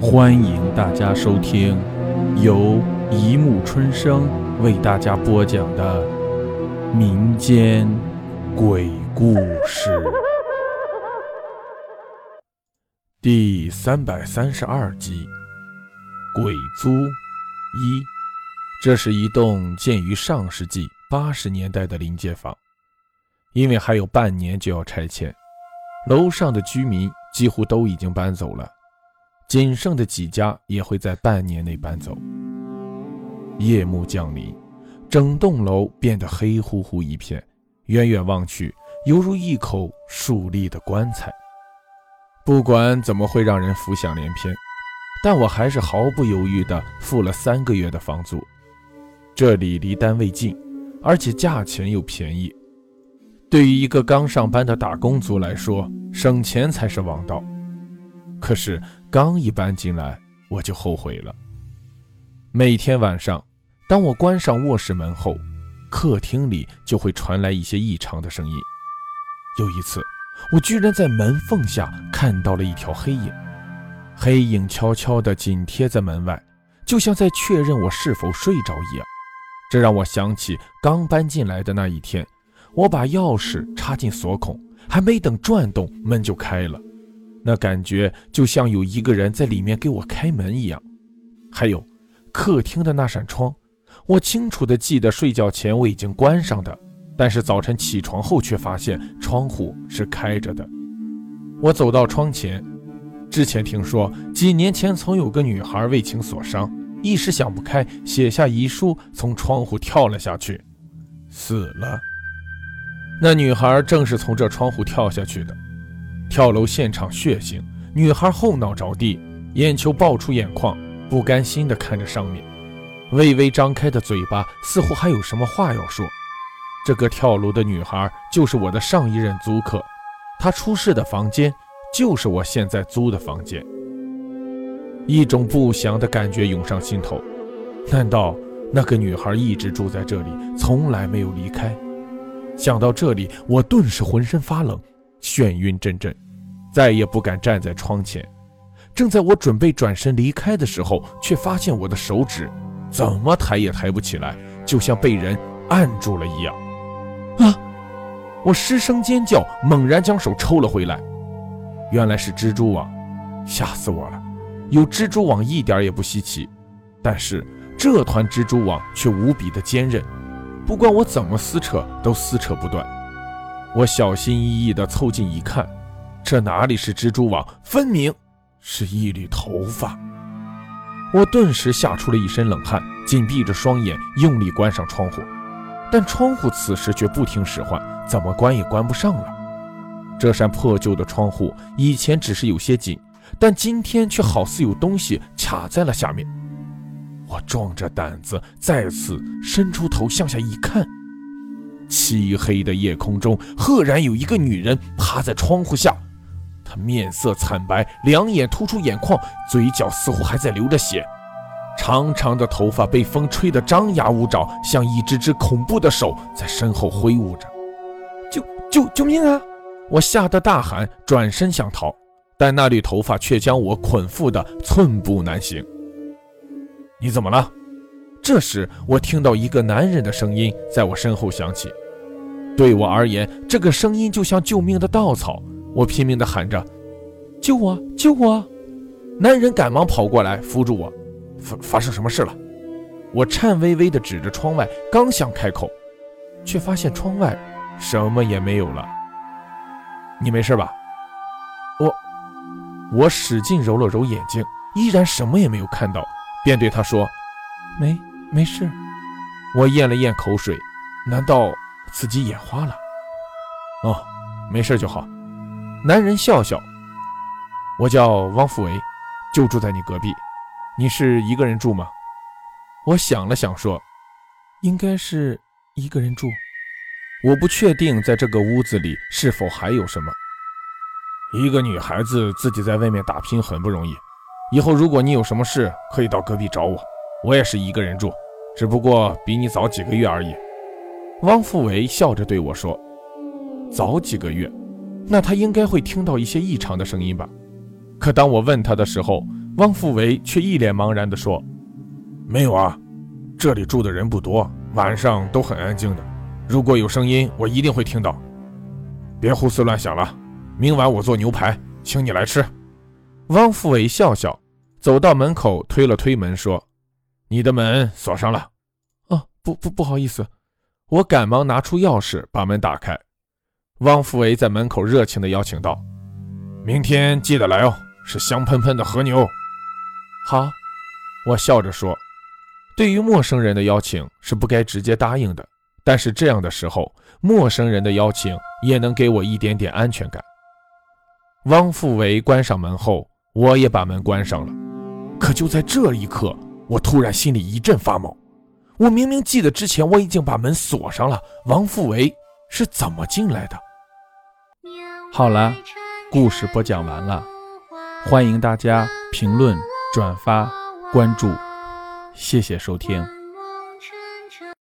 欢迎大家收听由一木春生为大家播讲的民间鬼故事第三百三十二集《鬼租一》。这是一栋建于上世纪八十年代的临街房，因为还有半年就要拆迁，楼上的居民几乎都已经搬走了。仅剩的几家也会在半年内搬走。夜幕降临，整栋楼变得黑乎乎一片，远远望去，犹如一口竖立的棺材。不管怎么会让人浮想联翩，但我还是毫不犹豫地付了三个月的房租。这里离单位近，而且价钱又便宜，对于一个刚上班的打工族来说，省钱才是王道。可是刚一搬进来，我就后悔了。每天晚上，当我关上卧室门后，客厅里就会传来一些异常的声音。有一次，我居然在门缝下看到了一条黑影，黑影悄悄地紧贴在门外，就像在确认我是否睡着一样。这让我想起刚搬进来的那一天，我把钥匙插进锁孔，还没等转动，门就开了。那感觉就像有一个人在里面给我开门一样。还有，客厅的那扇窗，我清楚地记得睡觉前我已经关上的，但是早晨起床后却发现窗户是开着的。我走到窗前，之前听说几年前曾有个女孩为情所伤，一时想不开，写下遗书，从窗户跳了下去，死了。那女孩正是从这窗户跳下去的。跳楼现场血腥，女孩后脑着地，眼球爆出眼眶，不甘心地看着上面，微微张开的嘴巴似乎还有什么话要说。这个跳楼的女孩就是我的上一任租客，她出事的房间就是我现在租的房间。一种不祥的感觉涌上心头，难道那个女孩一直住在这里，从来没有离开？想到这里，我顿时浑身发冷。眩晕阵阵，再也不敢站在窗前。正在我准备转身离开的时候，却发现我的手指怎么抬也抬不起来，就像被人按住了一样。啊！我失声尖叫，猛然将手抽了回来。原来是蜘蛛网，吓死我了！有蜘蛛网一点也不稀奇，但是这团蜘蛛网却无比的坚韧，不管我怎么撕扯，都撕扯不断。我小心翼翼地凑近一看，这哪里是蜘蛛网，分明是一缕头发。我顿时吓出了一身冷汗，紧闭着双眼，用力关上窗户。但窗户此时却不听使唤，怎么关也关不上了。这扇破旧的窗户以前只是有些紧，但今天却好似有东西卡在了下面。我壮着胆子再次伸出头向下一看。漆黑的夜空中，赫然有一个女人趴在窗户下。她面色惨白，两眼突出眼眶，嘴角似乎还在流着血。长长的头发被风吹得张牙舞爪，像一只只恐怖的手在身后挥舞着。救救救命啊！我吓得大喊，转身想逃，但那缕头发却将我捆缚的寸步难行。你怎么了？这时，我听到一个男人的声音在我身后响起。对我而言，这个声音就像救命的稻草。我拼命地喊着：“救我，救我！”男人赶忙跑过来扶住我。发发生什么事了？我颤巍巍地指着窗外，刚想开口，却发现窗外什么也没有了。你没事吧？我我使劲揉了揉眼睛，依然什么也没有看到，便对他说：“没。”没事，我咽了咽口水，难道自己眼花了？哦，没事就好。男人笑笑。我叫汪富维，就住在你隔壁。你是一个人住吗？我想了想说，应该是一个人住。我不确定在这个屋子里是否还有什么。一个女孩子自己在外面打拼很不容易。以后如果你有什么事，可以到隔壁找我。我也是一个人住，只不过比你早几个月而已。汪富伟笑着对我说：“早几个月，那他应该会听到一些异常的声音吧？”可当我问他的时候，汪富伟却一脸茫然地说：“没有啊，这里住的人不多，晚上都很安静的。如果有声音，我一定会听到。别胡思乱想了，明晚我做牛排，请你来吃。”汪富伟笑笑，走到门口，推了推门，说：“你的门锁上了。”“哦，不不，不好意思。”我赶忙拿出钥匙，把门打开。汪富维在门口热情地邀请道：“明天记得来哦，是香喷喷的和牛。”好，我笑着说：“对于陌生人的邀请是不该直接答应的，但是这样的时候，陌生人的邀请也能给我一点点安全感。”汪富维关上门后，我也把门关上了。可就在这一刻，我突然心里一阵发毛。我明明记得之前我已经把门锁上了，王富维是怎么进来的？好了，故事播讲完了，欢迎大家评论、转发、关注，谢谢收听。